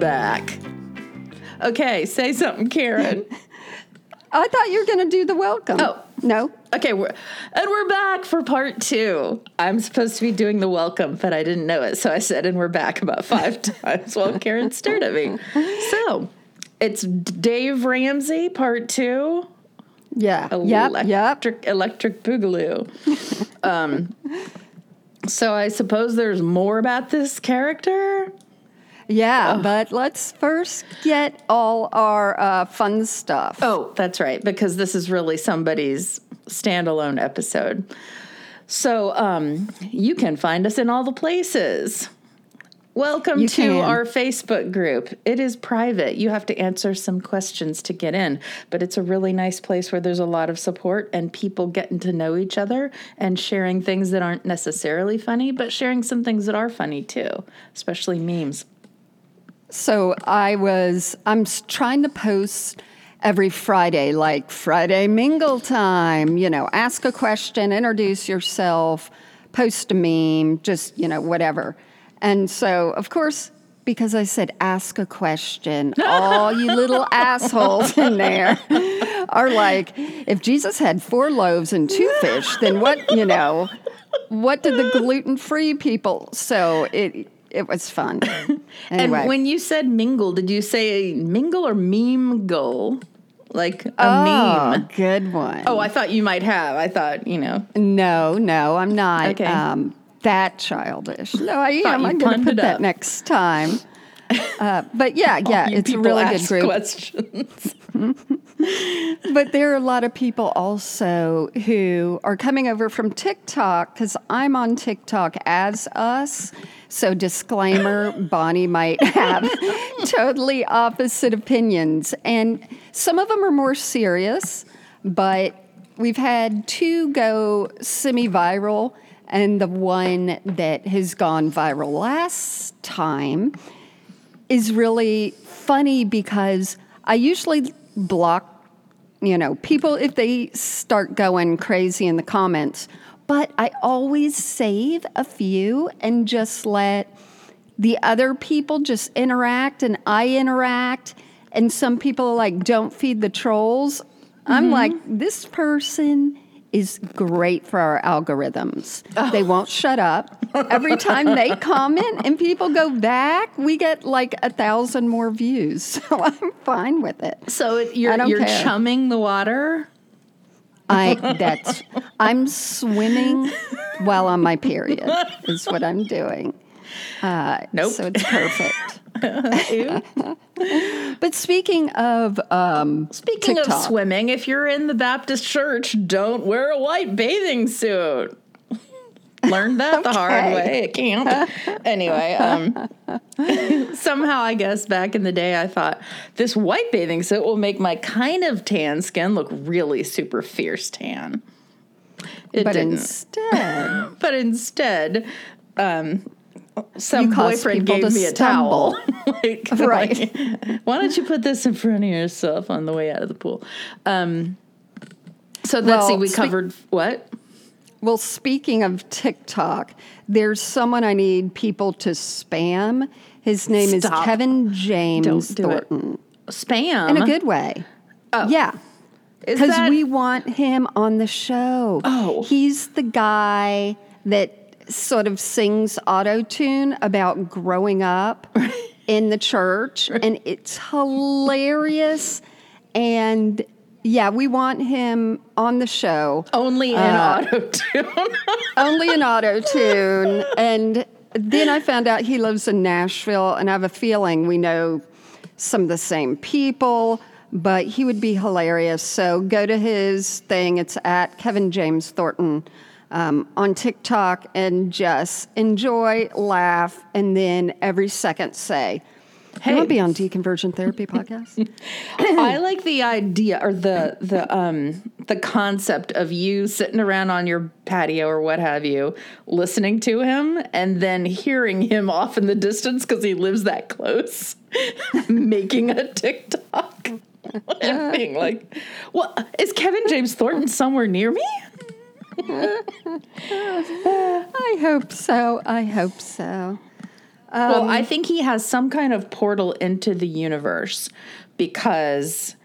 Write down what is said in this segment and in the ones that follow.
back. Okay, say something, Karen. I thought you were going to do the welcome. Oh. No? Okay, we're and we're back for part two. I'm supposed to be doing the welcome, but I didn't know it, so I said, "And we're back" about five times while Karen stared at me. So, it's Dave Ramsey, part two. Yeah. Yep. Yep. Electric, electric boogaloo. um, so I suppose there's more about this character. Yeah, but let's first get all our uh, fun stuff. Oh, that's right, because this is really somebody's standalone episode. So um, you can find us in all the places. Welcome You to can. our Facebook group. It is private. You have to answer some questions to get in, but it's a really nice place where there's a lot of support and people getting to know each other and sharing things that aren't necessarily funny, but sharing some things that are funny too, especially memes. So I was, I'm trying to post every Friday, like Friday mingle time, you know, ask a question, introduce yourself, post a meme, just, you know, whatever. And so, of course, because I said ask a question, all you little assholes in there are like, if Jesus had four loaves and two fish, then what, you know, what did the gluten free people? So it, it was fun. Anyway. And when you said mingle, did you say mingle or meme goal? Like a oh, meme. good one. Oh, I thought you might have. I thought, you know. no, no, I'm not Okay. um, that childish. No, I am. I'm going to put that next time. Uh, but yeah, yeah, it's a really good group. questions. But there are a lot of people also who are coming over from TikTok because I'm on TikTok as us. So, disclaimer Bonnie might have totally opposite opinions. And some of them are more serious, but we've had two go semi viral. And the one that has gone viral last time is really funny because I usually block, you know, people if they start going crazy in the comments, but I always save a few and just let the other people just interact and I interact. And some people are like, don't feed the trolls. I'm mm-hmm. like, this person is great for our algorithms. Oh. They won't shut up. Every time they comment and people go back, we get like a thousand more views. So I'm fine with it. So you're, you're care. chumming the water? I that's I'm swimming while on my period is what I'm doing. Uh, Nope. So it's perfect. But speaking of um, Speaking of swimming, if you're in the Baptist church, don't wear a white bathing suit. Learned that the hard Okay. way at camp. anyway, um, somehow I guess back in the day I thought this white bathing suit will make my kind of tan skin look really super fierce tan. It but didn't. instead, but instead, um, some boyfriend gave to me a towel. like, Right. like, why don't you put this in front of yourself on the way out of the pool? Um, so let's Well, see. We covered what? Well, speaking of TikTok, there's someone I need people to spam. His name Stop. is Kevin James do it. Thornton. Spam. In a good way. Oh. Yeah. Because that- we want him on the show. Oh. He's the guy that sort of sings auto tune about growing up in the church. And it's hilarious. And yeah, we want him on the show. only in Uh, auto tune. Only in auto tune. And then I found out he lives in Nashville, and I have a feeling we know some of the same people, but he would be hilarious. So go to his thing. It's at Kevin James Thornton um, on TikTok and just enjoy, laugh, and then every second say, Hey. You want to be on Deconversion Therapy Podcast? I like the idea or the the um the concept of you sitting around on your patio or what have you, listening to him and then hearing him off in the distance because he lives that close, making a TikTok. and being like, "Well, is Kevin James Thornton somewhere near me?" I hope so. I hope so. Well, I um, think he has some kind of portal into the universe because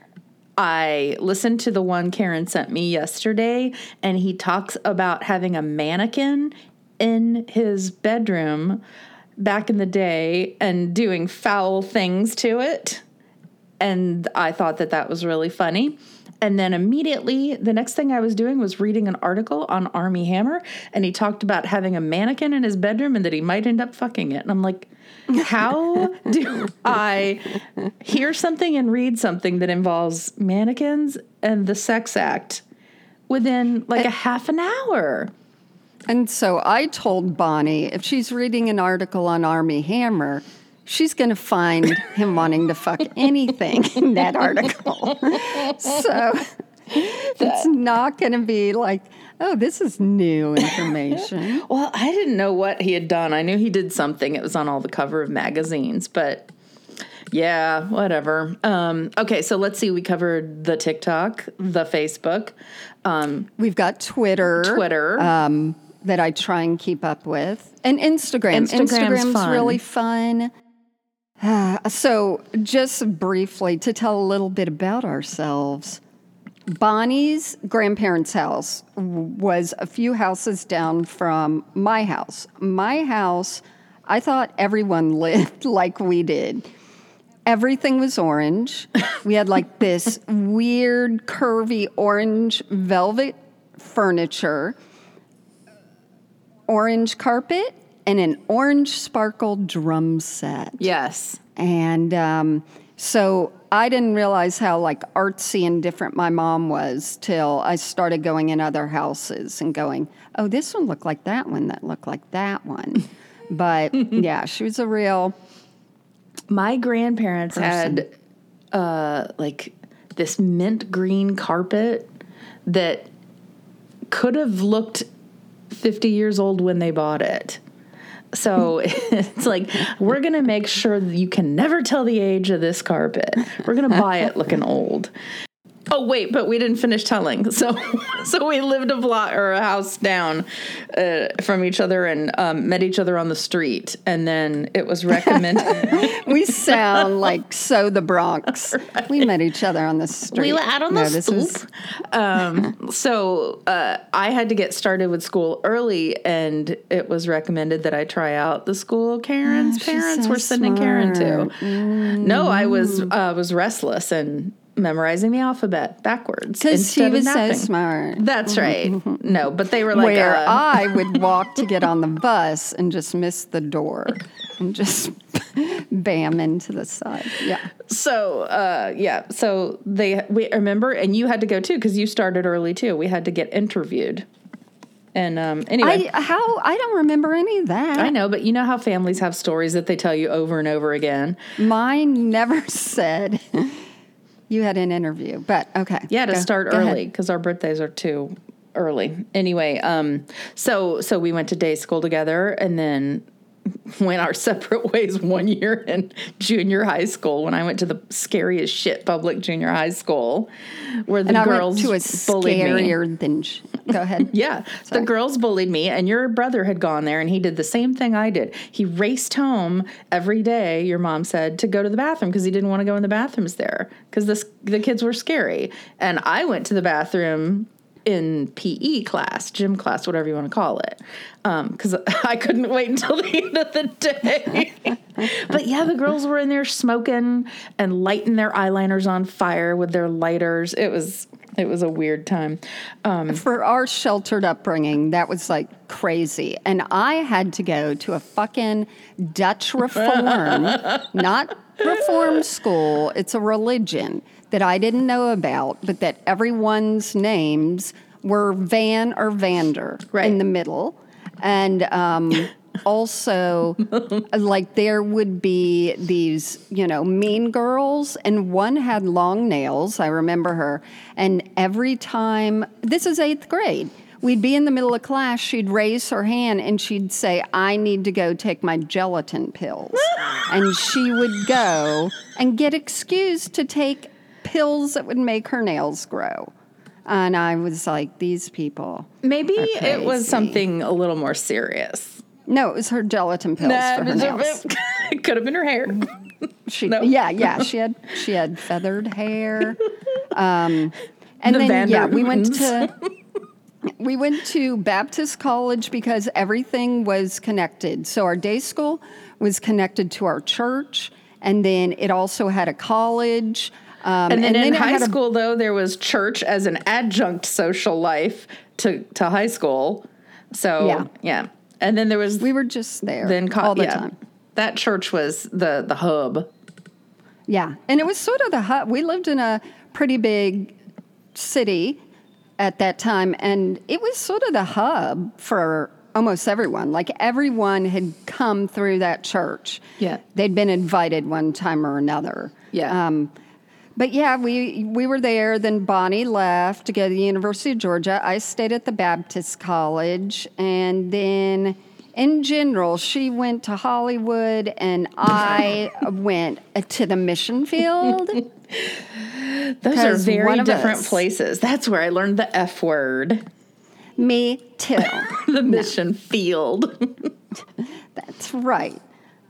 I listened to the one Karen sent me yesterday, and he talks about having a mannequin in his bedroom back in the day and doing foul things to it. And I thought that that was really funny. And then immediately, the next thing I was doing was reading an article on Armie Hammer, and he talked about having a mannequin in his bedroom and that he might end up fucking it. And I'm like, how do I hear something and read something that involves mannequins and the sex act within like a half an hour? And so I told Bonnie if she's reading an article on Armie Hammer, she's going to find him wanting to fuck anything in that article. so it's not going to be like, oh, this is new information. Well, I didn't know what he had done. I knew he did something. It was on all the cover of magazines, but yeah, whatever. Um, okay, so let's see. We covered the TikTok, the Facebook, um, We've got Twitter. Twitter. um, that I try and keep up with, and Instagram. Instagram's Instagram's fun. really fun. Ah, so, just briefly to tell a little bit about ourselves, Bonnie's grandparents' house was a few houses down from my house. My house, I thought everyone lived like we did. Everything was orange. We had like this weird, curvy orange velvet furniture orange carpet and an orange sparkle drum set. yes. And um, so I didn't realize how like artsy and different my mom was till I started going in other houses and going, oh, this one looked like that one, that looked like that one. but yeah, she was a real. My grandparents had uh, like this mint green carpet that could have looked 50 years old when they bought it. So it's like, we're going to make sure that you can never tell the age of this carpet. We're going to buy it looking old. Oh wait, but we didn't finish telling. So, so we lived a block or a house down uh, from each other and um, met each other on the street, and then it was recommended. We sound like so the Bronx. We met each other on the street. We were out on No, the this stoop. is- um, so uh, I had to get started with school early, and it was recommended that I try out the school Karen's Oh, parents so were sending Karen to. Mm. No, I was uh, was restless and memorizing the alphabet backwards Because she was so smart. That's right. No, but they were like, Where uh, I would walk to get on the bus and just miss the door and just bam into the side. Yeah. so uh, yeah. So they we remember, and you had to go too because you started early too. We had to get interviewed, and um, anyway. I how I don't remember any of that. I know, but you know how families have stories that they tell you over and over again. Mine never said you had an interview, but okay. Yeah, to Go- start go early because our birthdays are too early. Anyway, um, so so we went to day school together, and then went our separate ways one year in junior high school when I went to the scariest shit public junior high school where the And I girls went to a bullied me. scarier than. Go ahead. Yeah, Sorry. the girls bullied me, and your brother had gone there, and he did the same thing I did. He raced home every day. Your mom said to go to the bathroom because he didn't want to go in the bathrooms there because the kids were scary. And I went to the bathroom in PE class, gym class, whatever you want to call it, because I couldn't wait until the end of the day. but yeah, the girls were in there smoking and lighting their eyeliners on fire with their lighters. It was it was a weird time. Um, For our sheltered upbringing, that was like crazy. And I had to go to a fucking Dutch reform, not reform school. It's a religion that I didn't know about, but that everyone's names were Van or Vander Right. in the middle. And um, also, like, there would be these, you know, mean girls, and one had long nails. I remember her. And every time, this is eighth grade, we'd be in the middle of class, she'd raise her hand and she'd say, I need to go take my gelatin pills. and she would go and get excused to take pills that would make her nails grow. And I was like, these people. Maybe it was something a little more serious. No, it was her gelatin pills Nah, for her it nails. it could have been her hair. She, No. yeah, yeah, she had she had feathered hair. Um, and The then yeah, we went to we went to Baptist College because everything was connected. So our day school was connected to our church, and then it also had a college. Um, And then in it high had a- school, though, there was church as an adjunct social life to, to high school. So, Yeah. yeah. And then there was we were just there then co- all the yeah. time. That church was the, the hub. Yeah, and it was sort of the hub. We lived in a pretty big city at that time, and it was sort of the hub for almost everyone. Like everyone had come through that church. Yeah. they'd been invited one time or another. Yeah. Um, but yeah, we we were there. Then Bonnie left to go to the University of Georgia. I stayed at the Baptist College, and then in general, she went to Hollywood, and I went to the mission field. Those are very different us- places. That's where I learned the F word, Me too. the mission field. That's right.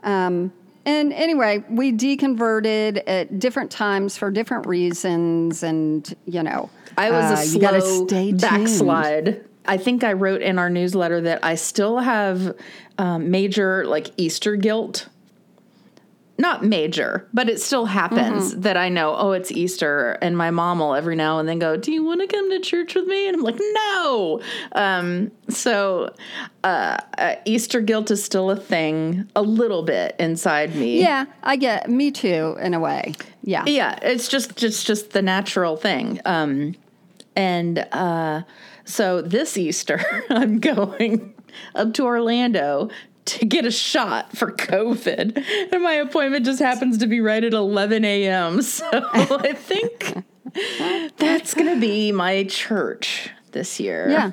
Um, and anyway, we deconverted at different times for different reasons, and you know, I was uh, a you slow tuned. backslide. I think I wrote in our newsletter that I still have um, major like Easter guilt. Not major, but it still happens Mm-hmm. that I know, oh, it's Easter. And my mom will every now and then go, Do you want to come to church with me? And I'm like, No. Um, so uh, uh, Easter guilt is still a thing, a little bit inside me. Yeah, I get me too in a way. Yeah. Yeah, it's just just just the natural thing. Um, and uh, so this Easter, I'm going up to Orlando to get a shot for COVID, and my appointment just happens to be right at 11 a.m. So I think that's gonna be my church this year. Yeah,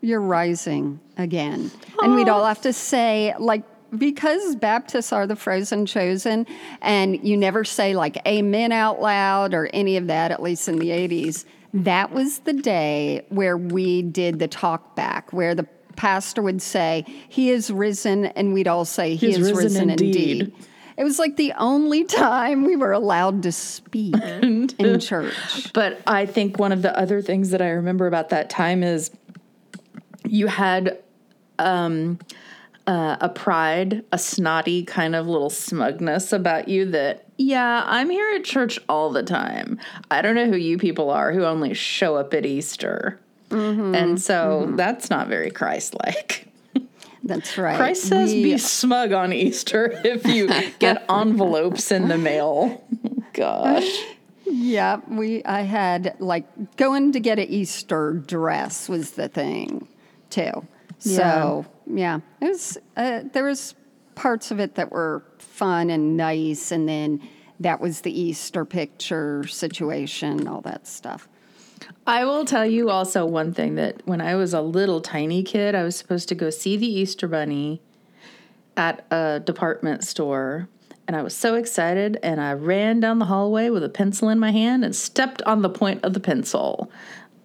you're rising again. And we'd all have to say, like, because Baptists are the frozen chosen, and you never say, like, amen out loud or any of that, at least in the 80s, that was the day where we did the talk back, where the pastor would say, He is risen, and we'd all say, He, is is, risen risen, indeed. indeed. It was like the only time we were allowed to speak in church. But I think one of the other things that I remember about that time is you had um, uh, a pride, a snotty kind of little smugness about you that, yeah, I'm here at church all the time. I don't know who you people are who only show up at Easter. And so that's not very Christ like. That's right. Christ says We- be smug on Easter if you get envelopes in the mail. Gosh. Yeah, we. I had like going to get an Easter dress was the thing, too. So yeah, it was. Uh, there was parts of it that were fun and nice, and then that was the Easter picture situation, all that stuff. I will tell you also one thing that when I was a little tiny kid, I was supposed to go see the Easter Bunny at a department store. And I was so excited, and I ran down the hallway with a pencil in my hand and stepped on the point of the pencil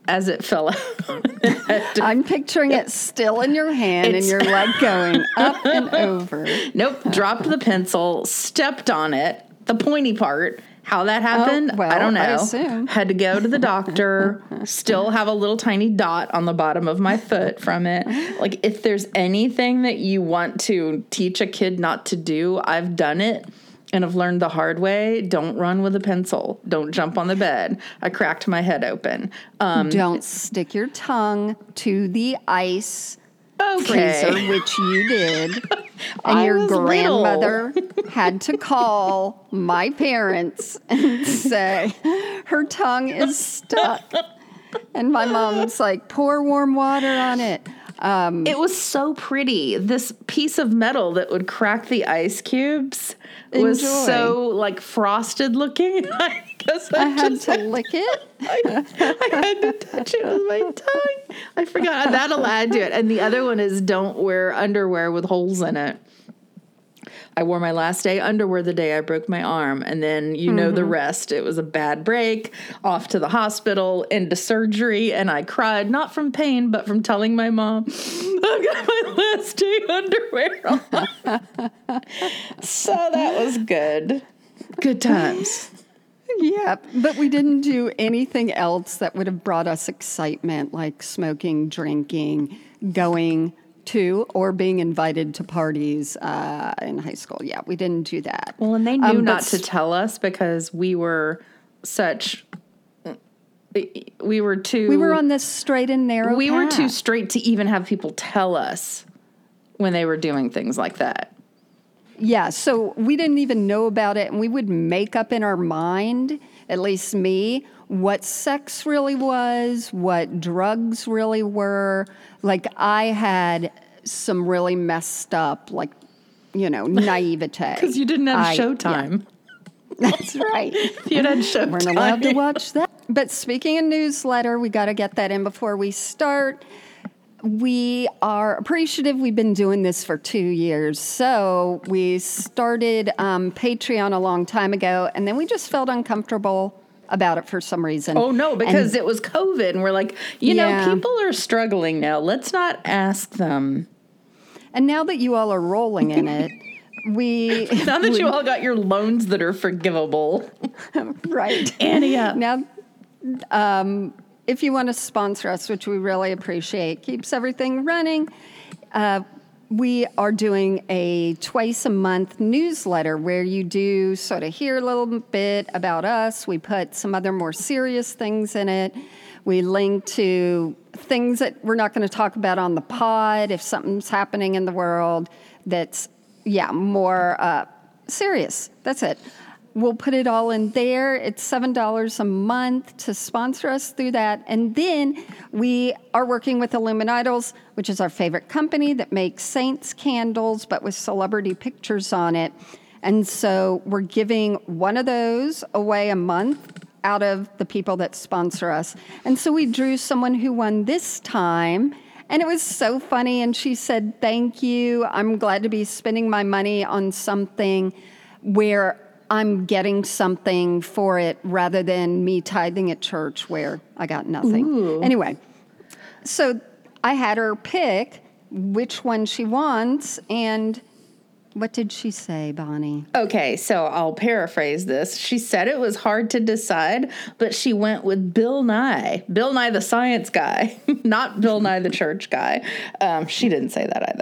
as it fell out. I'm picturing it still in your hand and It's- your leg going up and over. nope, dropped the pencil, stepped on it, the pointy part. How that happened, well, I don't know. I. Had to go to the doctor, still have a little tiny dot on the bottom of my foot from it. Like, if there's anything that you want to teach a kid not to do, I've done it and have learned the hard way. Don't run with a pencil. Don't jump on the bed. I cracked my head open. Um, Don't stick your tongue to the ice okay. freezer, which you did. I And your grandmother had to call my parents and say, her tongue is stuck. And my mom's like, pour warm water on it. Um, It was so pretty. This piece of metal that would crack the ice cubes was so like frosted looking. I guess I, I had to lick it. I, I had to touch it with my tongue. I forgot that'll add to it. And the other one is don't wear underwear with holes in it. I wore my last day underwear the day I broke my arm. And then you know the mm-hmm. rest. It was a bad break, off to the hospital, into surgery. And I cried, not from pain, but from telling my mom, I've got my last day underwear on. so that was good. Good times. Yeah, but we didn't do anything else that would have brought us excitement, like smoking, drinking, going to, or being invited to parties uh, in high school. Yeah, we didn't do that. Well, and they knew Um, not to tell us because we were such. We were too. We were on this straight and narrow. We were too straight to even have people tell us when they were doing things like that. Yeah, so we didn't even know about it, and we would make up in our mind, at least me, what sex really was, what drugs really were. Like, I had some really messed up, like, you know, naivete. Because you didn't have I- yeah, Showtime. that's right. If you had Showtime. Weren't allowed to watch that. But speaking of newsletter, we got to get that in before we start. We are appreciative. We've been doing this for two years. So we started um, Patreon a long time ago, and then we just felt uncomfortable about it for some reason. Oh no, because And- it was COVID, and we're like, you Yeah. know, people are struggling now. Let's not ask them. and now that you all are rolling in it, we Now that you all got your loans that are forgivable, right Annie up. now um, if you want to sponsor us which we really appreciate keeps everything running uh, we are doing a twice a month newsletter where you do sort of hear a little bit about us. We put some other more serious things in it. We link to things that we're not going to talk about on the pod if something's happening in the world that's yeah more uh, serious. That's it We'll put it all in there. It's $7 a month to sponsor us through that. And then we are working with Illuminidols, which is our favorite company that makes saints candles, but with celebrity pictures on it. And so we're giving one of those away a month out of the people that sponsor us. And so we drew someone who won this time. And it was so funny. And she said, Thank you. I'm glad to be spending my money on something where I'm getting something for it rather than me tithing at church where I got nothing. Anyway, so I had her pick which one she wants. And what did she say, Bonnie? Okay, so I'll paraphrase this. She said it was hard to decide, but she went with Bill Nye, Bill Nye the science guy, not Bill Nye the church guy. Um, she didn't say that, I.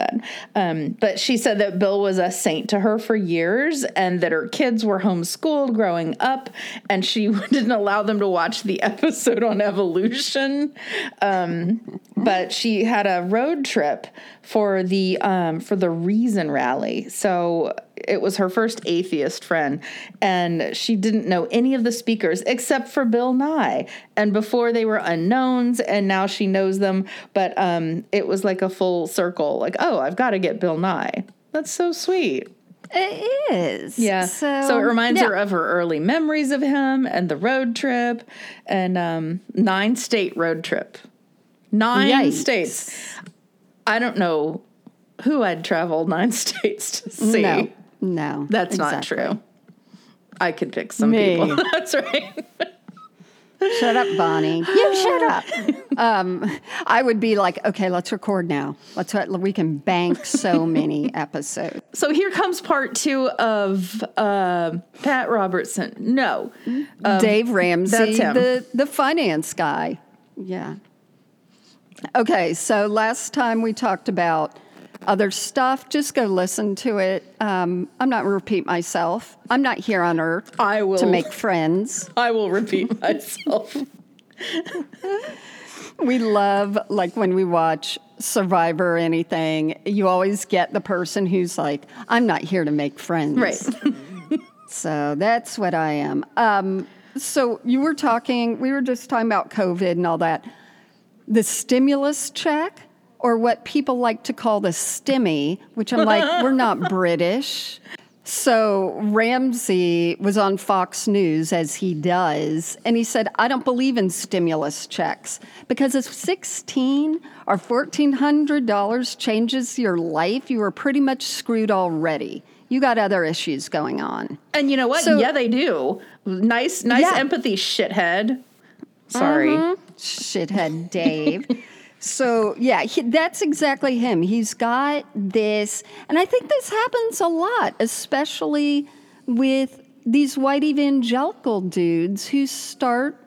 Um, but she said that Bill was a saint to her for years and that her kids were homeschooled growing up, and she didn't allow them to watch the episode on evolution. Um, but she had a road trip for the um, for the Reason rally. So it was her first atheist friend, and she didn't know any of the speakers except for Bill Nye. And before they were unknowns, and now she knows them. But um, it was like a full circle. Like, oh, I've got to get Bill Nye. That's so sweet. It is. Yeah. So, So, it reminds yeah. her of her early memories of him and the road trip and um, nine state road trip. Nine Yikes. states. I don't know who I'd travel nine states to see. No, no. That's not true. I could pick some Me. people. That's right. Shut up, Bonnie. You shut up. Um, I would be like, okay, let's record now. Let's we can bank so many episodes. So here comes part two of uh, Pat Robertson. No, Dave Ramsey, that's him. the the finance guy. Yeah. Okay, so last time we talked about other stuff. Just go listen to it. Um, I'm not going to repeat myself. I'm not here on earth I will to make friends. I will repeat myself. We love like when we watch Survivor or anything. You always get the person who's like, "I'm not here to make friends." right. So that's what I am. Um, so you were talking, we were just talking about COVID and all that. The stimulus check, or what people like to call the stimmy, which I'm like, we're not British. So Ramsey was on Fox News as he does, and he said, I don't believe in stimulus checks because if 16 or $1,400 changes your life, you are pretty much screwed already. you got other issues going on. And you know what? So- yeah, they do. Nice, nice Yeah. empathy, shithead. Sorry. Mhm. Shithead Dave. so, yeah, he, that's exactly him. He's got this, and I think this happens a lot, especially with these white evangelical dudes who start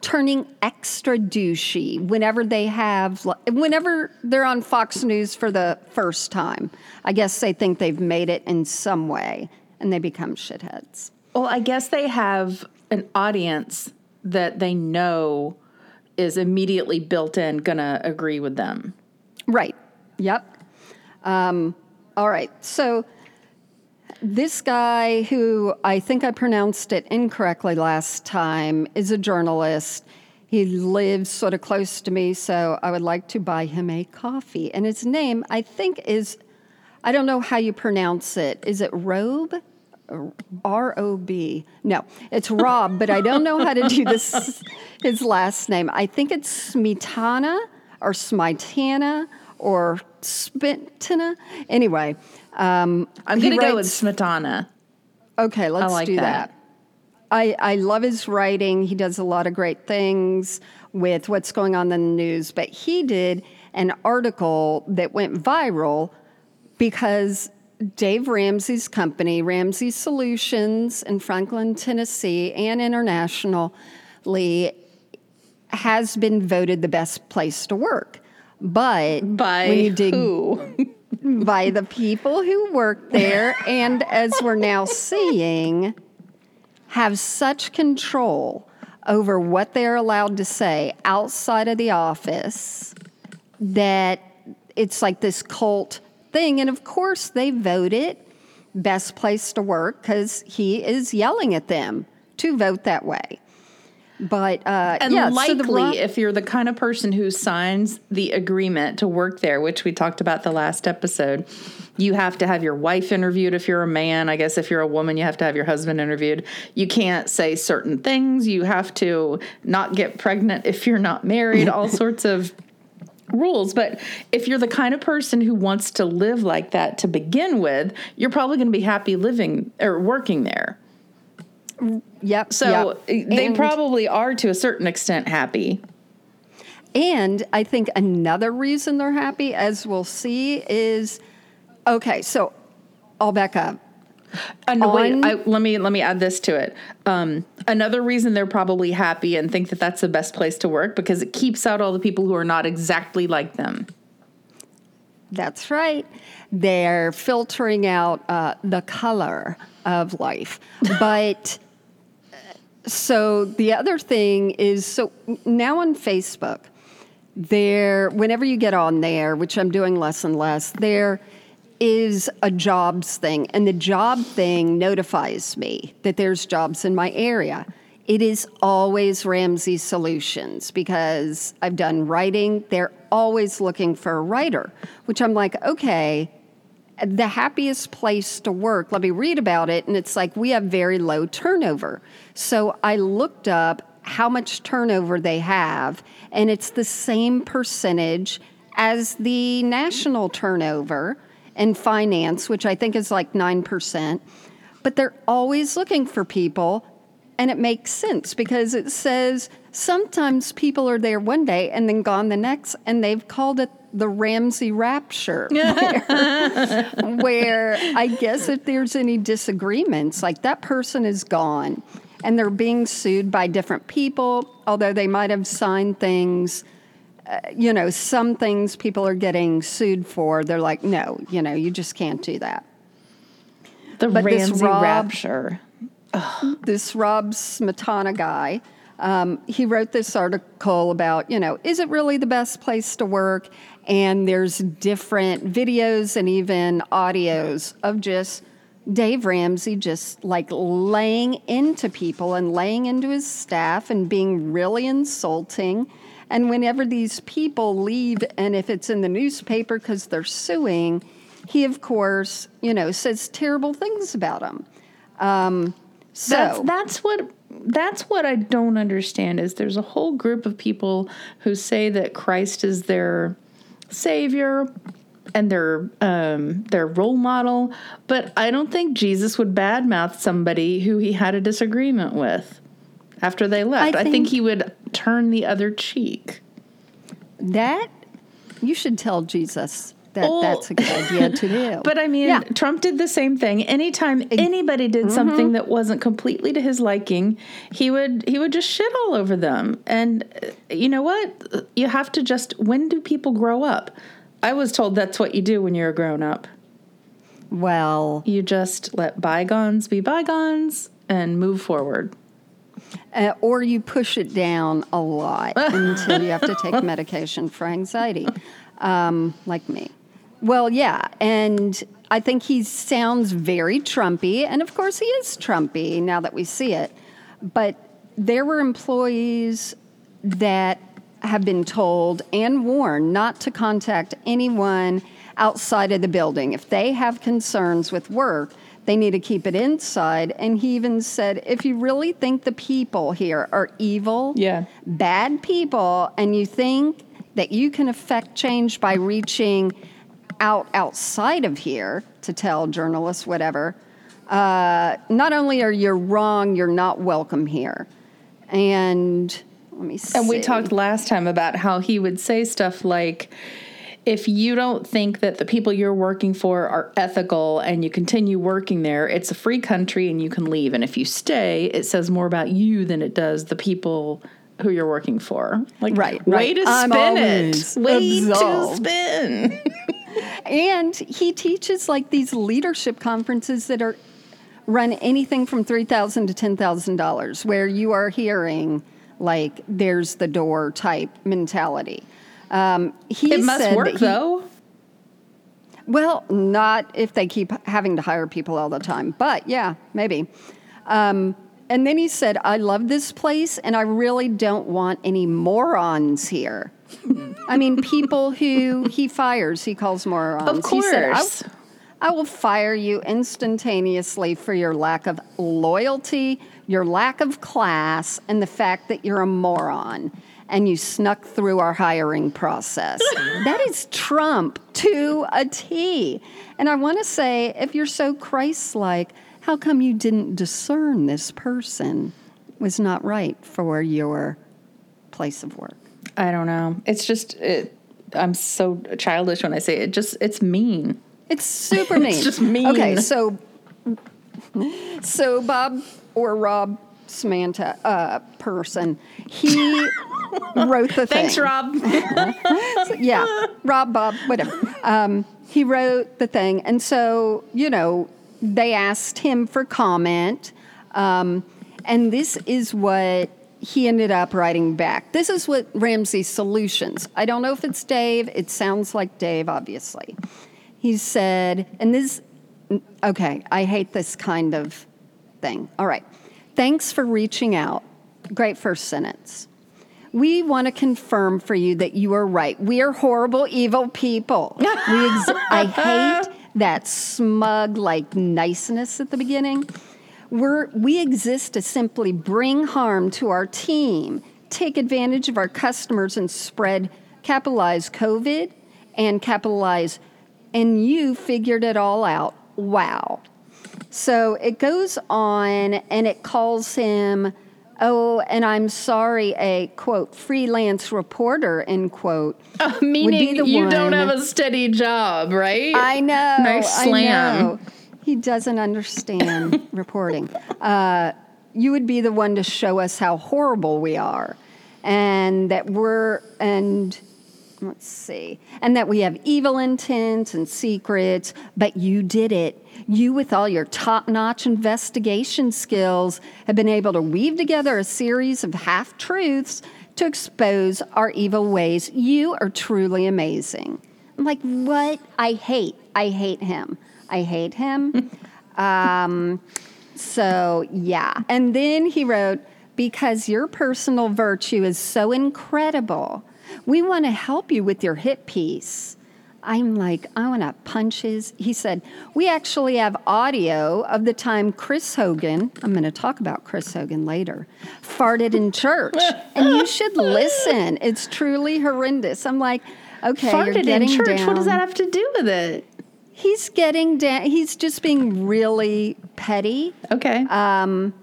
turning extra douchey whenever they have whenever they're on Fox News for the first time. I guess they think they've made it in some way and they become shitheads. Well, I guess they have an audience that they know is immediately built in gonna agree with them. Right. Yep. Um, all right. So this guy, who I think I pronounced it incorrectly last time, is a journalist. He lives sort of close to me, so I would like to buy him a coffee. And his name, I think, is I don't know how you pronounce it. Is it Robe? R O B. No, it's Rob, but I don't know how to do this. His last name. I think it's Smetana or Smitana or Spintana. Anyway, um, I'm gonna go with Smetana. Okay, let's like do that. that. I, I love his writing. He does a lot of great things with what's going on in the news, but he did an article that went viral because Dave Ramsey's company, Ramsey Solutions in Franklin, Tennessee, and internationally, has been voted the best place to work. But By dig who? by the people who work there, and as we're now seeing, have such control over what they're allowed to say outside of the office that it's like this cult thing. And of course, they voted best place to work because he is yelling at them to vote that way. But uh, And yeah, so likely, the Ro- if you're the kind of person who signs the agreement to work there, which we talked about the last episode, you have to have your wife interviewed if you're a man. I guess if you're a woman, you have to have your husband interviewed. You can't say certain things. You have to not get pregnant if you're not married, all sorts of rules. But if you're the kind of person who wants to live like that to begin with, you're probably going to be happy living or working there. yep. So yep. they And- probably are to a certain extent happy. And I think another reason they're happy, as we'll see, is okay. So I'll back up. No, wait, I, let me let me add this to it. Um, another reason they're probably happy and think that that's the best place to work because it keeps out all the people who are not exactly like them. That's right. They're filtering out uh, the color of life. But uh, so the other thing is so now on Facebook, there, whenever you get on there, which I'm doing less and less, there is a jobs thing, and the job thing notifies me that there's jobs in my area. It is always Ramsey Solutions because I've done writing. They're always looking for a writer, which I'm like, okay, the happiest place to work. Let me read about it. And it's like, we have very low turnover. So I looked up how much turnover they have, and it's the same percentage as the national turnover in finance, which I think is like 9%. But they're always looking for people, and it makes sense because it says sometimes people are there one day and then gone the next, and they've called it the Ramsey Rapture where I guess if there's any disagreements, like that person is gone and they're being sued by different people, although they might have signed things. Uh, you know, some things people are getting sued for. They're like, no, you know, you just can't do that. The But this Rob- rapture. this Rob Smietana guy, um, he wrote this article about, you know, is it really the best place to work? And there's different videos and even audios of just Dave Ramsey just like laying into people and laying into his staff and being really insulting. And whenever these people leave, and if it's in the newspaper because they're suing, he, of course, you know, says terrible things about them. Um, so That's that's what that's what I don't understand is there's a whole group of people who say that Christ is their savior and their um, their role model. But I don't think Jesus would badmouth somebody who he had a disagreement with after they left. I, I think, think- he would turn the other cheek. That you should tell Jesus that that's a good idea to do. But I mean, Yeah. Trump did the same thing. Anytime anybody did something that wasn't completely to his liking, he would he would just shit all over them. And uh, you know what? You have to just when do people grow up? I was told that's what you do when you're a grown up. well, You just let bygones be bygones and move forward. Uh, or you push it down a lot until you have to take medication for anxiety, um, like me. Well, yeah, and I think he sounds very Trumpy, and of course he is Trumpy now that we see it. But there were employees that have been told and warned not to contact anyone outside of the building. If they have concerns with work, they need to keep it inside. And he even said, if you really think the people here are evil, Yeah. bad people, and you think that you can affect change by reaching out outside of here to tell journalists whatever, uh, not only are you wrong, you're not welcome here. And let me see. And we talked last time about how he would say stuff like, if you don't think that the people you're working for are ethical and you continue working there, it's a free country and you can leave. And if you stay, it says more about you than it does the people who you're working for. Like, Right, way right. to spin it. Way to absolved. spin. And he teaches like these leadership conferences that are run anything from three thousand to ten thousand dollars, where you are hearing like "there's the door" type mentality. Um, he it must said work he- though. Well, not if they keep having to hire people all the time, but yeah, maybe. Um, and then he said, I love this place and I really don't want any morons here. I mean, people who he fires, he calls morons. Of said, I- course. I will fire you instantaneously for your lack of loyalty, your lack of class, and the fact that you're a moron and you snuck through our hiring process. that is Trump to a T. And I want to say, if you're so Christ like, how come you didn't discern this person was not right for your place of work? I don't know. It's just, it, I'm so childish when I say it. Just, it's mean. It's super mean. It's just mean. Okay, so so Bob or Rob Smietana uh, person, he wrote the thing. Thanks, thing. Rob. Yeah, Rob, Bob, whatever. Um, he wrote the thing, and so you know they asked him for comment, um, and this is what he ended up writing back. This is what Ramsey's solutions. I don't know if it's Dave. It sounds like Dave, obviously. He said, and this, okay, I hate this kind of thing. All right. Thanks for reaching out. Great first sentence. We want to confirm for you that you are right. We are horrible, evil people. We ex- I hate that smug, like niceness at the beginning. We're, we exist to simply bring harm to our team, take advantage of our customers, and spread, capitalize COVID and capitalize, and you figured it all out. Wow. So it goes on and it calls him, oh, and I'm sorry, a quote, freelance reporter, end quote. Meaning the you don't have a steady job, right? I know. Nice I slam. know. He doesn't understand reporting. Uh, you would be the one to show us how horrible we are, and that we're and let's see, and that we have evil intents and secrets. But you did it. You, with all your top-notch investigation skills, have been able to weave together a series of half truths to expose our evil ways. You are truly amazing. I'm like, what? I hate. I hate him. I hate him. um, so, yeah. And then he wrote, because your personal virtue is so incredible, we want to help you with your hit piece. I'm like, I want to punch his. He said, We actually have audio of the time Chris Hogan, I'm going to talk about Chris Hogan later, farted in church. and you should listen. It's truly horrendous. I'm like, Okay, you're Farted in church. What does that have to do with it? He's getting down. He's just being really petty. Okay. Um,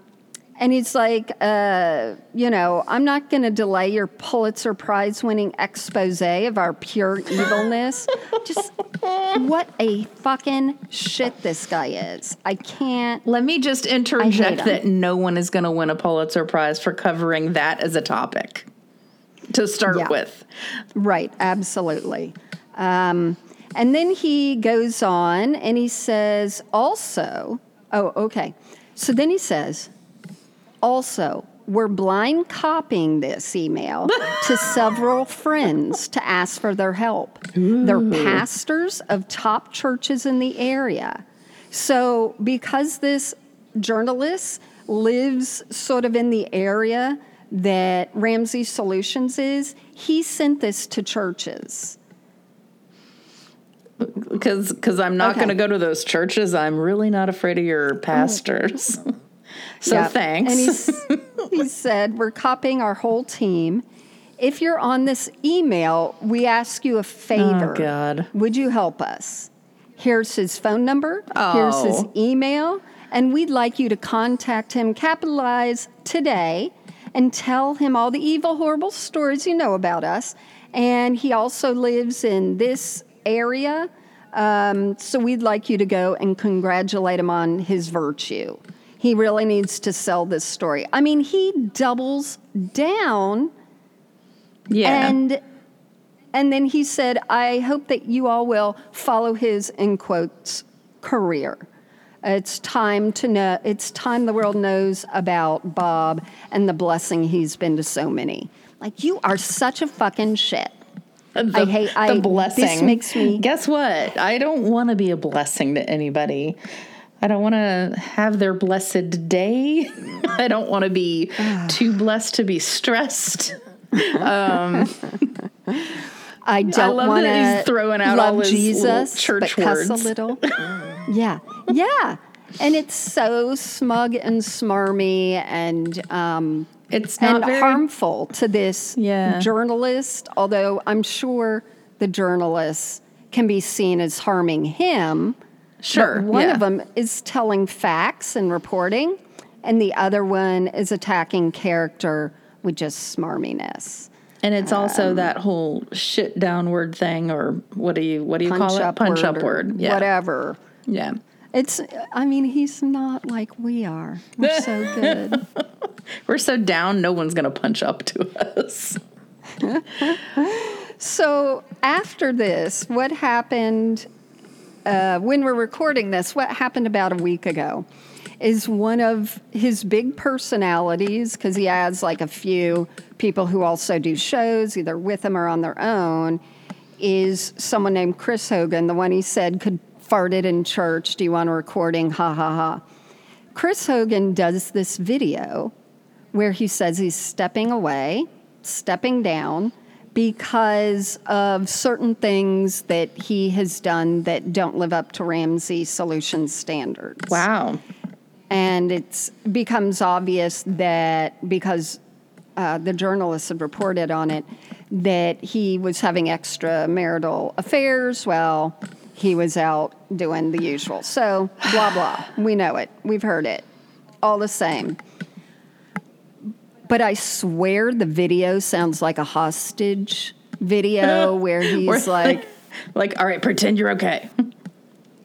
And he's like, uh, you know, I'm not going to delay your Pulitzer Prize winning expose of our pure evilness. Just what a fucking shit this guy is. I can't. Let me just interject that no one is going to win a Pulitzer Prize for covering that as a topic to start Yeah. with. Right, absolutely. Um, and then he goes on and he says, also, oh, okay. So then he says, also, we're blind copying this email to several friends to ask for their help. They're pastors of top churches in the area. So, because this journalist lives sort of in the area that Ramsey Solutions is, he sent this to churches. Because because I'm not Okay. going to go to those churches. I'm really not afraid of your oh. pastors. so Yeah. thanks. And he said, We're copying our whole team. If you're on this email, we ask you a favor. Oh, God. Would you help us? Here's his phone number. Here's his Oh. email. And we'd like you to contact him, capitalize today, and tell him all the evil, horrible stories you know about us. And he also lives in this area. Um, so we'd like you to go and congratulate him on his virtue. He really needs to sell this story. I mean, he doubles down yeah. and and then he said, "I hope that you all will follow his in quotes career. It's time to know. It's time the world knows about Bob and the blessing he's been to so many. Like you are such a fucking shit. the, I hate- the I- this makes me- Guess what? I don't want to be a blessing to anybody. I don't want to have their blessed day. I don't want to be too blessed to be stressed. I don't love want that he's to throwing out love all his Jesus, church but cuss words. a little. yeah, yeah, and it's so smug and smarmy and. Um, It's not and very harmful to this Yeah. journalist, although I'm sure the journalist can be seen as harming him. Sure. But one yeah. of them is telling facts and reporting, and the other one is attacking character with just smarminess. And it's Um, also that whole shit downward thing, or what do you what do you call it? Punch word up word. Yeah. Whatever. Yeah. It's, I mean, he's not like we are. We're so good. We're so down, no one's gonna punch up to us. So after this, what happened uh, when we're recording this? What happened about a week ago is one of his big personalities because he has like a few people who also do shows either with him or on their own. Is someone named Chris Hogan, the one he said could fart it in church? Do you want a recording? Ha ha ha. Chris Hogan does this video where he says he's stepping away, stepping down because of certain things that he has done that don't live up to Ramsey Solutions standards. Wow. And it becomes obvious that because uh, the journalists had reported on it, that he was having extramarital affairs. Well, he was out doing the usual. So, blah, blah. We know it. We've heard it. All the same. But I swear the video sounds like a hostage video where he's like, like, all right, pretend you're okay.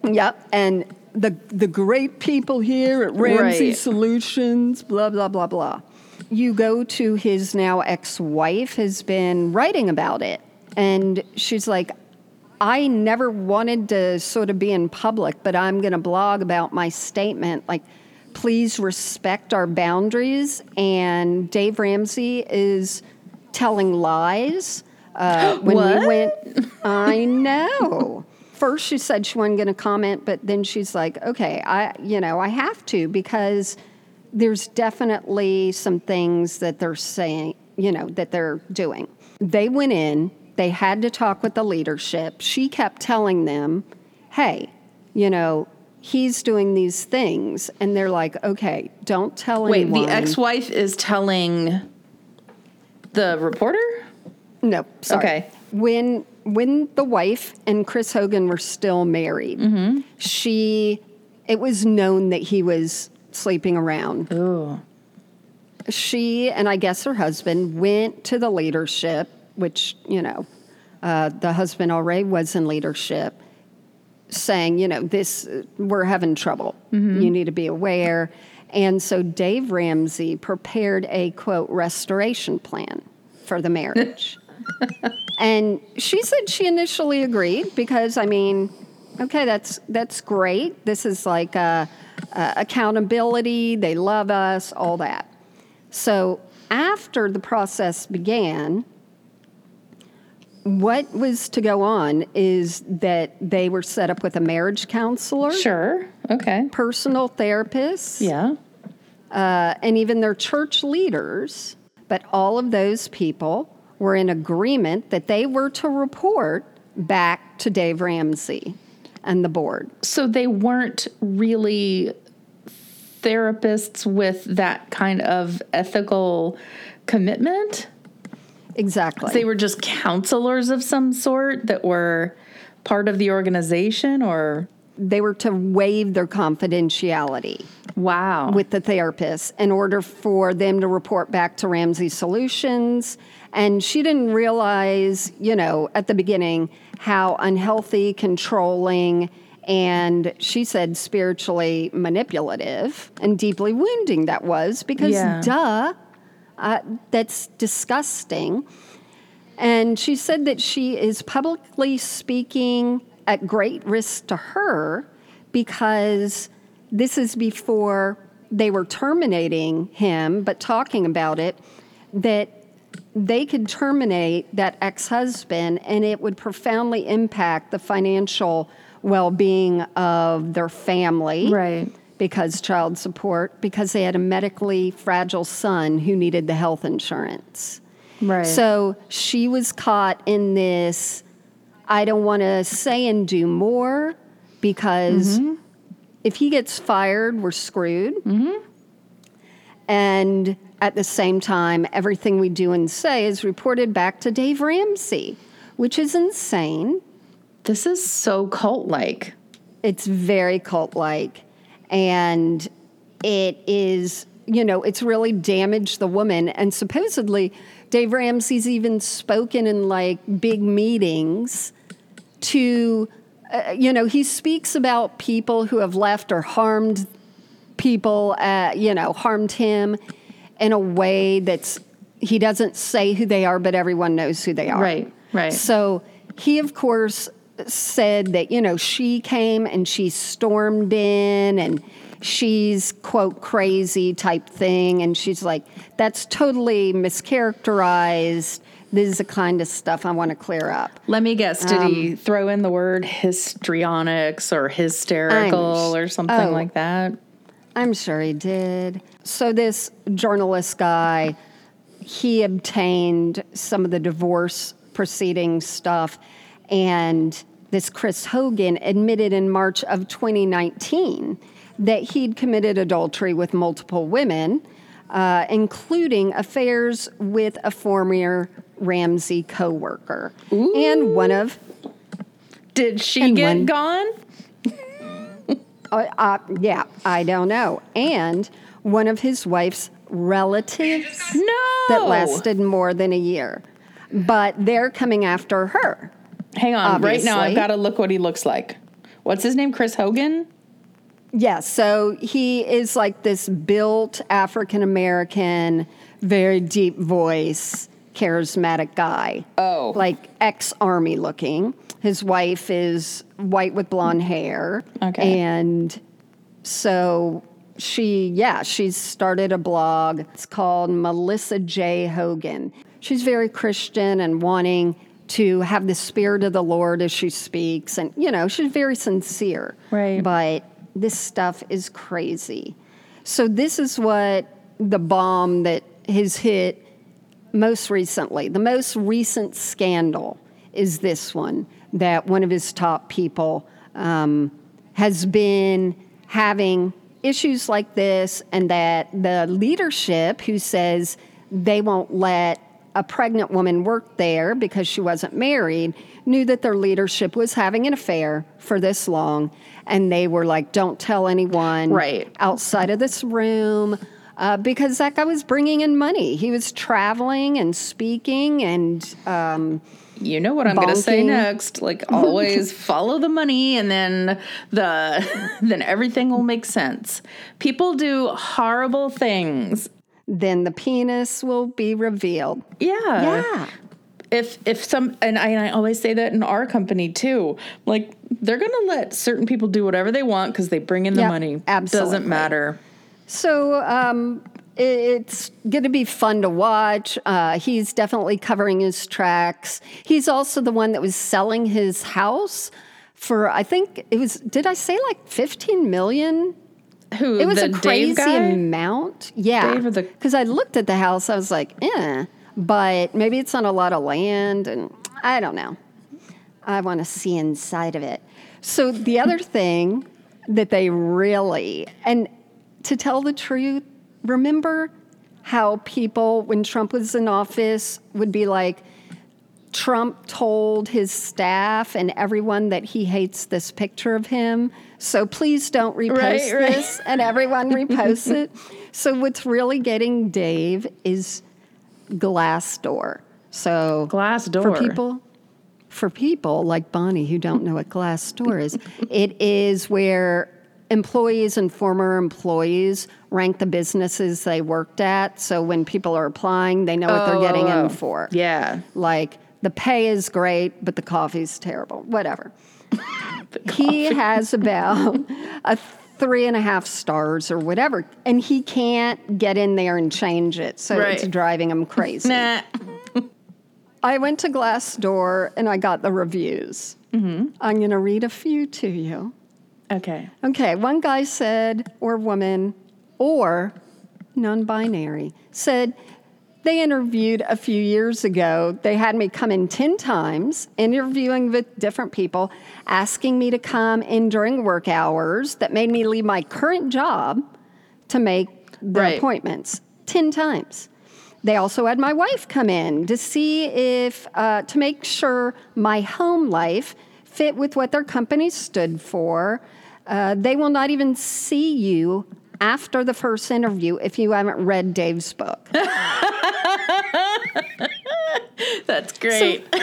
Yep, and the the great people here at Ramsey Right. Solutions, blah blah blah blah. You go to his now ex-wife has been writing about it, and she's like, "I never wanted to sort of be in public, but I'm going to blog about my statement. Like, please respect our boundaries." And Dave Ramsey is telling lies. Uh, when What? we went, I know. First, she said she wasn't going to comment, but then she's like, "Okay, I, you know, I have to because there's definitely some things that they're saying, you know, that they're doing." They went in. They had to talk with the leadership. She kept telling them, "Hey, you know." He's doing these things, and they're like, "Okay, don't tell anyone. Wait, anyone." the ex-wife is telling the reporter. No, sorry. Okay. When when the wife and Chris Hogan were still married, she it was known that he was sleeping around. Ooh. She and I guess her husband went to the leadership, which you know, uh, the husband already was in leadership, saying, you know, this we're having trouble. You need to be aware. And so Dave Ramsey prepared a quote restoration plan for the marriage. and she said she initially agreed because I mean, okay, that's that's great. This is like uh, uh, accountability. They love us, all that. So after the process began, what was to go on is that they were set up with a marriage counselor, Sure. Okay. personal therapists. Yeah. uh, and even their church leaders. But all of those people were in agreement that they were to report back to Dave Ramsey and the board. So they weren't really therapists with that kind of ethical commitment. Exactly. They were just counselors of some sort that were part of the organization or they were to waive their confidentiality wow. with the therapist in order for them to report back to Ramsey Solutions. And she didn't realize, you know, at the beginning how unhealthy, controlling, and she said spiritually manipulative and deeply wounding that was because, Yeah. duh, uh, that's disgusting. And she said that she is publicly speaking at great risk to her because this is before they were terminating him, but talking about it, that they could terminate that ex husband and it would profoundly impact the financial well being of their family Right. Because child support, because they had a medically fragile son who needed the health insurance. Right. So she was caught in this I don't want to say and do more because mm-hmm. if he gets fired, we're screwed. Mm-hmm. And at the same time, everything we do and say is reported back to Dave Ramsey, which is insane. this is so cult like. It's very cult like. And it is, you know, it's really damaged the woman. And supposedly, Dave Ramsey's even spoken in like big meetings to, uh, you know, he speaks about people who have left or harmed people, uh, you know, harmed him in a way that's, he doesn't say who they are, but everyone knows who they are. Right, right. So he, of course, said that, you know, she came and she stormed in and she's, quote, crazy type thing. And she's like, that's totally mischaracterized. This is the kind of stuff I want to clear up. Let me guess. Did Um, he throw in the word histrionics or hysterical I'm- or something oh. like that? I'm sure he did. So this journalist guy, he obtained some of the divorce proceeding stuff, and this Chris Hogan admitted in March of 2019 that he'd committed adultery with multiple women, uh, including affairs with a former Ramsey coworker and one of Did she get one- gone? Uh, uh, yeah, I don't know. And one of his wife's relatives No. that lasted more than a year. But they're coming after her. Hang on. Right now, I've got to look what he looks like. What's his name? Chris Hogan? Yes, so he is like this built African American, very deep voice, charismatic guy. Oh. Like ex army looking. His wife is white with blonde hair. Okay. And so she, yeah, she's started a blog. It's called Melissa J. Hogan. She's very Christian and wanting to have the spirit of the Lord as she speaks. And, you know, she's very sincere. Right. But this stuff is crazy. So, this is what the bomb that has hit most recently. The most recent scandal is this one that one of his top people um, has been having issues like this, and that the leadership who says they won't let a pregnant woman worked there because she wasn't married, knew that their leadership was having an affair for this long, and they were like, "Don't tell anyone." Right. outside of this room. Uh, because that guy was bringing in money. He was traveling and speaking and um, You know what I'm going to say next. Like always follow the money and then the then everything will make sense. People do horrible things. Then the penis will be revealed. Yeah. Yeah. If if some and I, and I always say that in our company too. Like they're going to let certain people do whatever they want cuz they bring in the Yep, money. absolutely. Doesn't matter. So um, it's going to be fun to watch. Uh, he's definitely covering his tracks. He's also the one that was selling his house for, I think it was, did I say like 15 million? Who It was a crazy amount. Yeah. Or the- Because I looked at the house, I was like, eh. But maybe it's on a lot of land, and I don't know. I want to see inside of it. So the other thing that they really, and to tell the truth, remember how people, when Trump was in office, would be like, Trump told his staff and everyone that he hates this picture of him. So please don't repost Right, right. this. And everyone reposts it. So what's really getting Dave is Glassdoor. So Glassdoor. for people for people like Bonnie who don't know what Glassdoor is, it is where employees and former employees rank the businesses they worked at. So when people are applying, they know what Oh, they're getting oh, in for. Yeah. Like the pay is great, but the coffee's terrible. Whatever. he has about a three and a half stars or whatever, and he can't get in there and change it. So it's Right. driving him crazy. Nah. I went to Glassdoor and I got the reviews. Mm-hmm. I'm going to read a few to you. Okay. Okay, one guy said, or woman, or non binary, said they interviewed a few years ago. They had me come in 10 times, interviewing with different people, asking me to come in during work hours that made me leave my current job to make the Right. appointments 10 times. They also had my wife come in to see if, uh, to make sure my home life fit with what their company stood for. Uh, they will not even see you after the first interview if you haven't read Dave's book. That's great.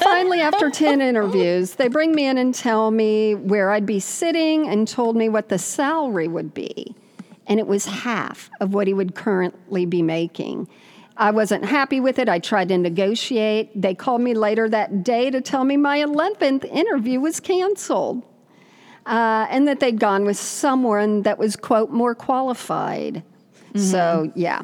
Finally, after 10 interviews, they bring me in and tell me where I'd be sitting and told me what the salary would be. And it was half of what he would currently be making. I wasn't happy with it. I tried to negotiate. They called me later that day to tell me my 11th interview was canceled uh, and that they'd gone with someone that was, quote, more qualified. So, yeah.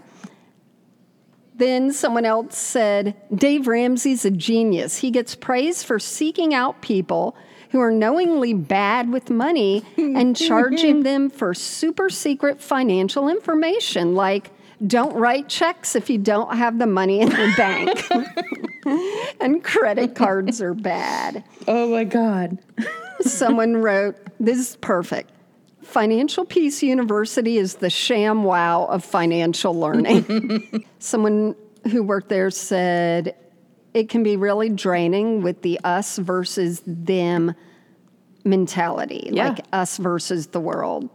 Then someone else said, Dave Ramsey's a genius. He gets praise for seeking out people who are knowingly bad with money and charging them for super secret financial information, like don't write checks if you don't have the money in the bank. and credit cards are bad. oh my God. Someone wrote, This is perfect. Financial Peace University is the sham wow of financial learning. Someone who worked there said it can be really draining with the us versus them mentality, Yeah. like us versus the world.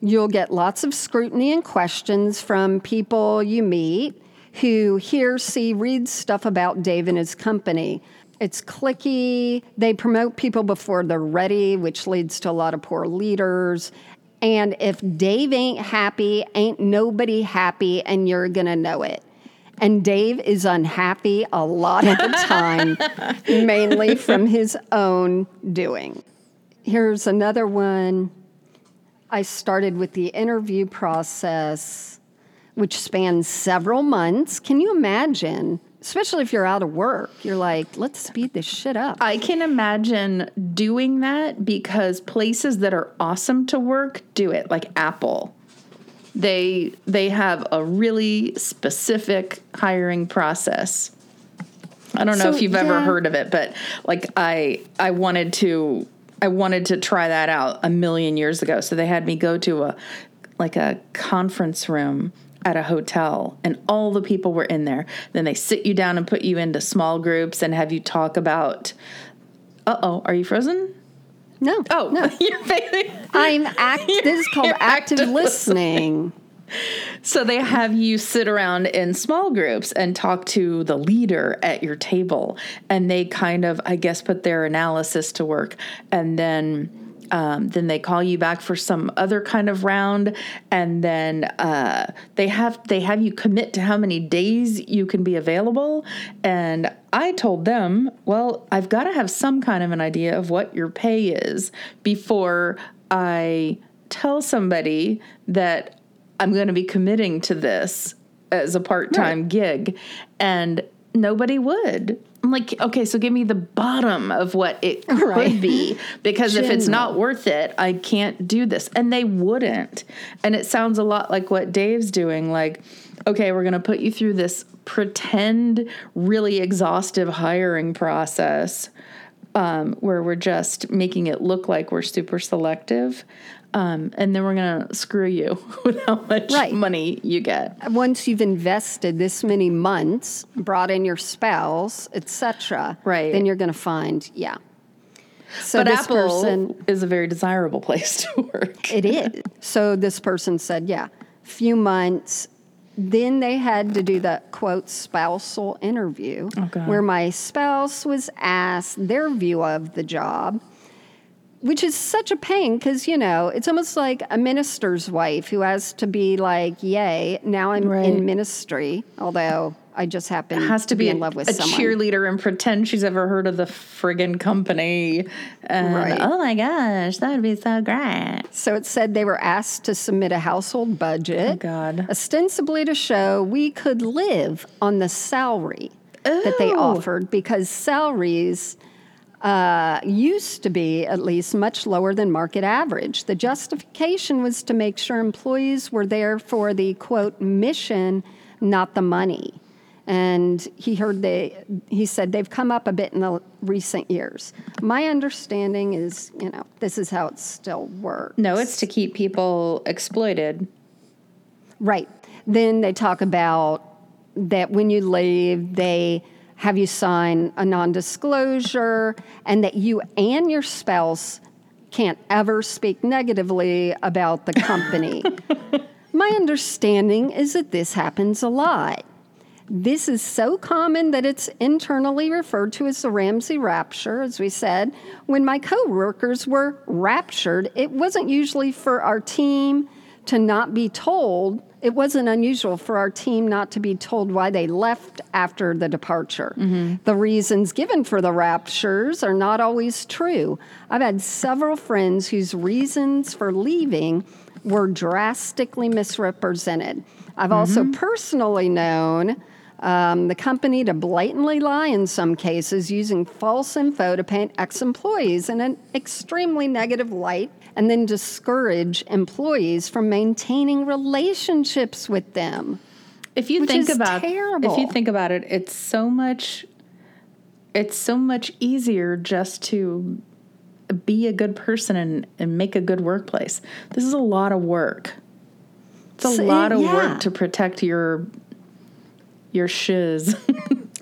You'll get lots of scrutiny and questions from people you meet who hear, see, read stuff about Dave and his company. It's cliquey. They promote people before they're ready, which leads to a lot of poor leaders. And if Dave ain't happy, ain't nobody happy, and you're gonna know it. And Dave is unhappy a lot of the time, mainly from his own doing. Here's another one. I started with the interview process, which spans several months. Can you imagine? Especially if you're out of work, you're like, let's speed this shit up. I can imagine doing that because places that are awesome to work do it, like Apple. They they have a really specific hiring process. I don't know So, if you've ever heard of it, but like I I wanted to I wanted to try that out a million years ago. So they had me go to a like a conference room at a hotel and all the people were in there. Then they sit you down and put you into small groups and have you talk about uh oh, are you frozen? No. Oh, no. I'm act. This is called active, active listening. So they have you sit around in small groups and talk to the leader at your table, and they kind of, I guess, put their analysis to work, and then. Um, then they call you back for some other kind of round, and then uh, they have they have you commit to how many days you can be available. And I told them, well, I've got to have some kind of an idea of what your pay is before I tell somebody that I'm going to be committing to this as a part time gig. And nobody would. I'm like, okay, so give me the bottom of what it could Right. be. Because if it's not worth it, I can't do this. And they wouldn't. And it sounds a lot like what Dave's doing. Like, okay, we're going to put you through this pretend, really exhaustive hiring process um, where we're just making it look like we're super selective. Um, and then we're going to screw you with how much Right. money you get. Once you've invested this many months, brought in your spouse, etc., Right. then you're going to find, yeah. So but this Apple person, is a very desirable place to work. it is. So this person said, yeah, few months. Then they had to do the quote spousal interview, God. where my spouse was asked their view of the job, which is such a pain because you know it's almost like a minister's wife who has to be like, "Yay, now I'm Right. in ministry." Although I just happen Has to be, in a, love with a someone. cheerleader and pretend she's ever heard of the friggin' company. And, Right. Oh my gosh, that would be so great. So it said they were asked to submit a household budget, Oh, God. ostensibly to show we could live on the salary that they oh. offered because salaries uh, used to be at least much lower than market average. The justification was to make sure employees were there for the quote mission, not the money. And he heard they, he said they've come up a bit in the recent years. My understanding is, you know, this is how it still works. No, it's to keep people exploited. Right. Then they talk about that when you leave, they have you sign a non disclosure and that you and your spouse can't ever speak negatively about the company. My understanding is that this happens a lot. This is so common that it's internally referred to as the Ramsey rapture, as we said. When my coworkers were raptured, it wasn't usually for our team to not be told. It wasn't unusual for our team not to be told why they left after the departure. The reasons given for the raptures are not always true. I've had several friends whose reasons for leaving were drastically misrepresented. I've also personally known um, the company to blatantly lie in some cases using false info to paint ex employees in an extremely negative light and then discourage employees from maintaining relationships with them. If you think about terrible. if you think about it, it's so much it's so much easier just to be a good person and, and make a good workplace. This is a lot of work. It's a So, lot of yeah. work to protect your your shiz.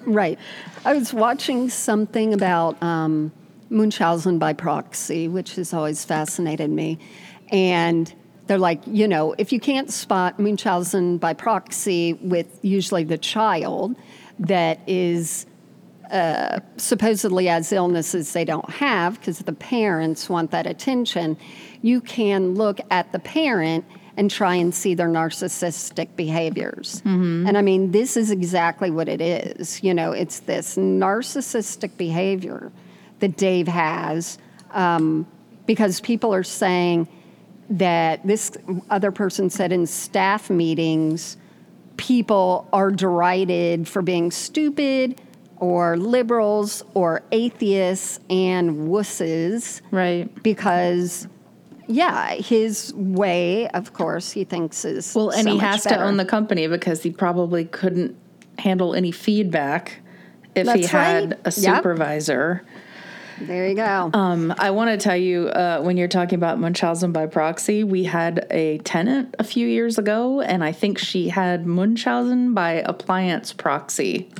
Right. I was watching something about um, Munchausen by proxy, which has always fascinated me. And they're like, you know, if you can't spot Munchausen by proxy with usually the child that is uh, supposedly has illnesses they don't have because the parents want that attention, you can look at the parent and try and see their narcissistic behaviors. And I mean, this is exactly what it is. You know, it's this narcissistic behavior that Dave has um, because people are saying that this other person said in staff meetings, people are derided for being stupid or liberals or atheists and wusses right. because yeah his way of course he thinks is Well, and so he has to own the company because he probably couldn't handle any feedback if he That's had right. a Yep. There you go. Um, I want to tell you uh, when you're talking about Munchausen by proxy, we had a tenant a few years ago, and I think she had Munchausen by appliance proxy.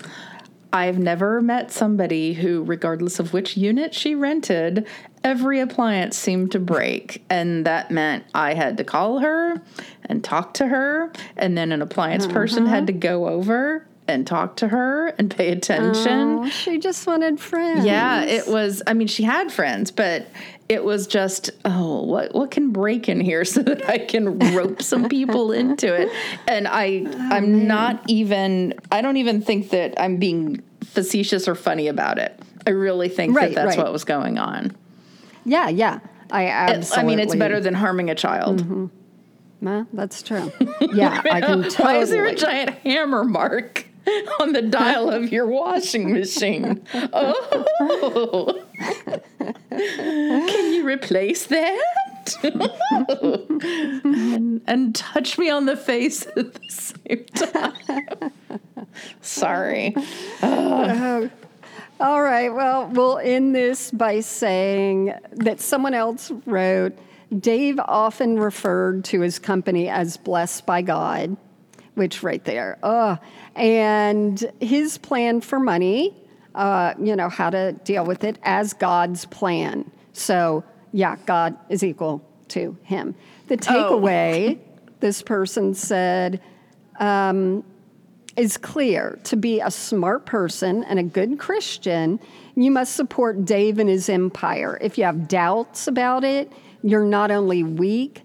I've never met somebody who, regardless of which unit she rented, every appliance seemed to break. And that meant I had to call her and talk to her, and then an appliance person had to go over and talk to her and pay attention. Oh, she just wanted friends. Yeah, it was. I mean, she had friends, but it was just, oh, what what can break in here so that I can rope some people into it? And I, oh, I'm not even. I don't even think that I'm being facetious or funny about it. I really think Right, that that's right. what was going on. Yeah, yeah. I absolutely. I mean, it's better than harming a child. Mm-hmm. Well, that's true. Yeah, I can totally. Why is there a giant hammer mark on the dial of your washing machine? Oh, can you replace that? and, and touch me on the face at the same time. Sorry. Uh, all right. Well, we'll end this by saying that someone else wrote Dave often referred to his company as blessed by God, which right there. Oh, and his plan for money, uh, you know, how to deal with it as God's plan. So, yeah, God is equal to him. The takeaway, this person said, is clear. To be a smart person and a good Christian, you must support Dave and his empire. If you have doubts about it, you're not only weak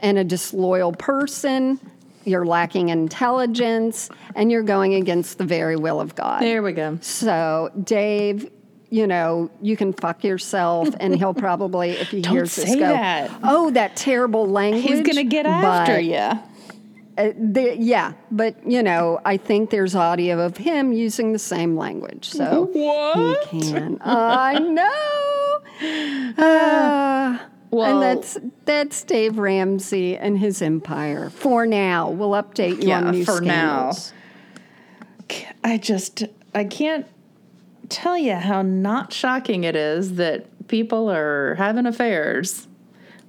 and a disloyal person, you're lacking intelligence, and you're going against the very will of God. There we go. So, Dave, you know, you can fuck yourself, and he'll probably, if he hears this, say go, that. "Oh, that terrible language." He's going to get after but- you. uh, the, yeah, but you know, I think there's audio of him using the same language, so What? he can. I know. Uh, And that's that's Dave Ramsey and his empire. For now, we'll update you Yeah, on new for now. I just I can't tell you how not shocking it is that people are having affairs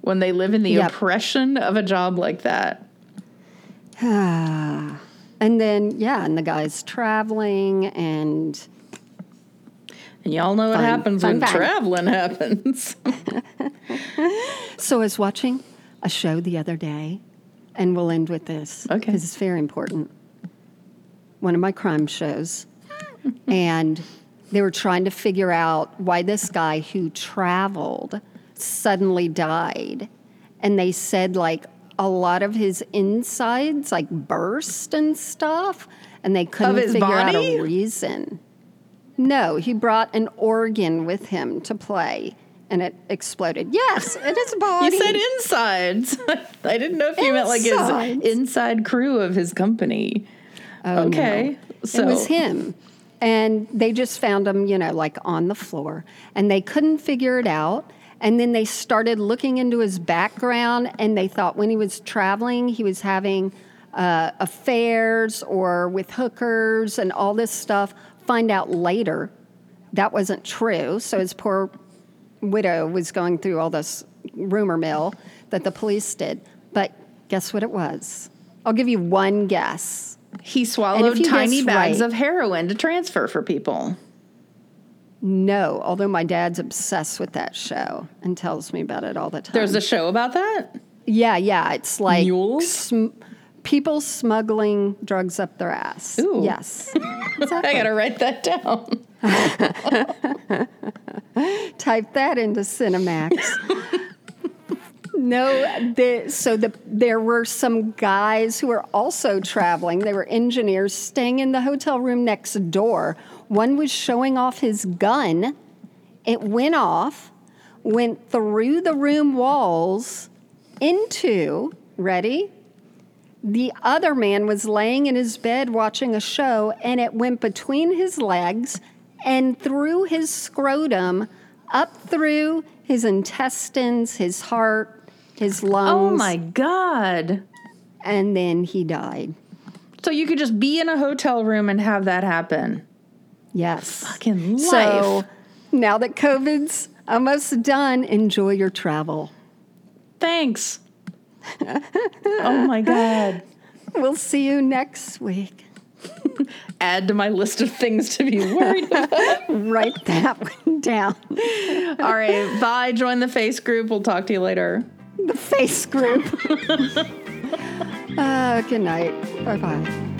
when they live in the Yep. oppression of a job like that. Ah. and then yeah, and the guy's traveling And y'all know what Fun- happens fun when traveling happens. So I was watching a show the other day, and we'll end with this Okay. because it's very important. One of my crime shows, and they were trying to figure out why this guy who traveled suddenly died, and they said like a lot of his insides like burst and stuff, and they couldn't figure out a reason. No, he brought an organ with him to play, and it exploded. Yes, it is a body. you said insides. I didn't know if you meant like his inside crew of his company. Oh, okay. no. So it was him. And they just found him, you know, like on the floor. And they couldn't figure it out. And then they started looking into his background and they thought when he was traveling, he was having uh, affairs or with hookers and all this stuff. Find out later that wasn't true. So his poor widow was going through all this rumor mill that the police did. But guess what it was? I'll give you one guess. he swallowed tiny bags right- of heroin to transfer for people. No, although my dad's obsessed with that show and tells me about it all the time. There's a show about that. yeah, yeah, it's like Mules? sm- people smuggling drugs up their ass. Ooh. Yes, I gotta write that down. type that into Cinemax. no, the, so the, there were some guys who were also traveling. They were engineers staying in the hotel room next door. One was showing off his gun. It went off, went through the room walls into, ready? The other man was laying in his bed watching a show, and it went between his legs and through his scrotum, up through his intestines, his heart, his lungs. Oh my god. And then he died. So you could just be in a hotel room and have that happen. Yes. Fucking life. So Now that COVID's almost done, enjoy your travel. Thanks. Oh my God. We'll see you next week. Add to my list of things to be worried about. Write that one down. All right. Bye. Join the face group. We'll talk to you later. The face group. uh, good night. Bye bye.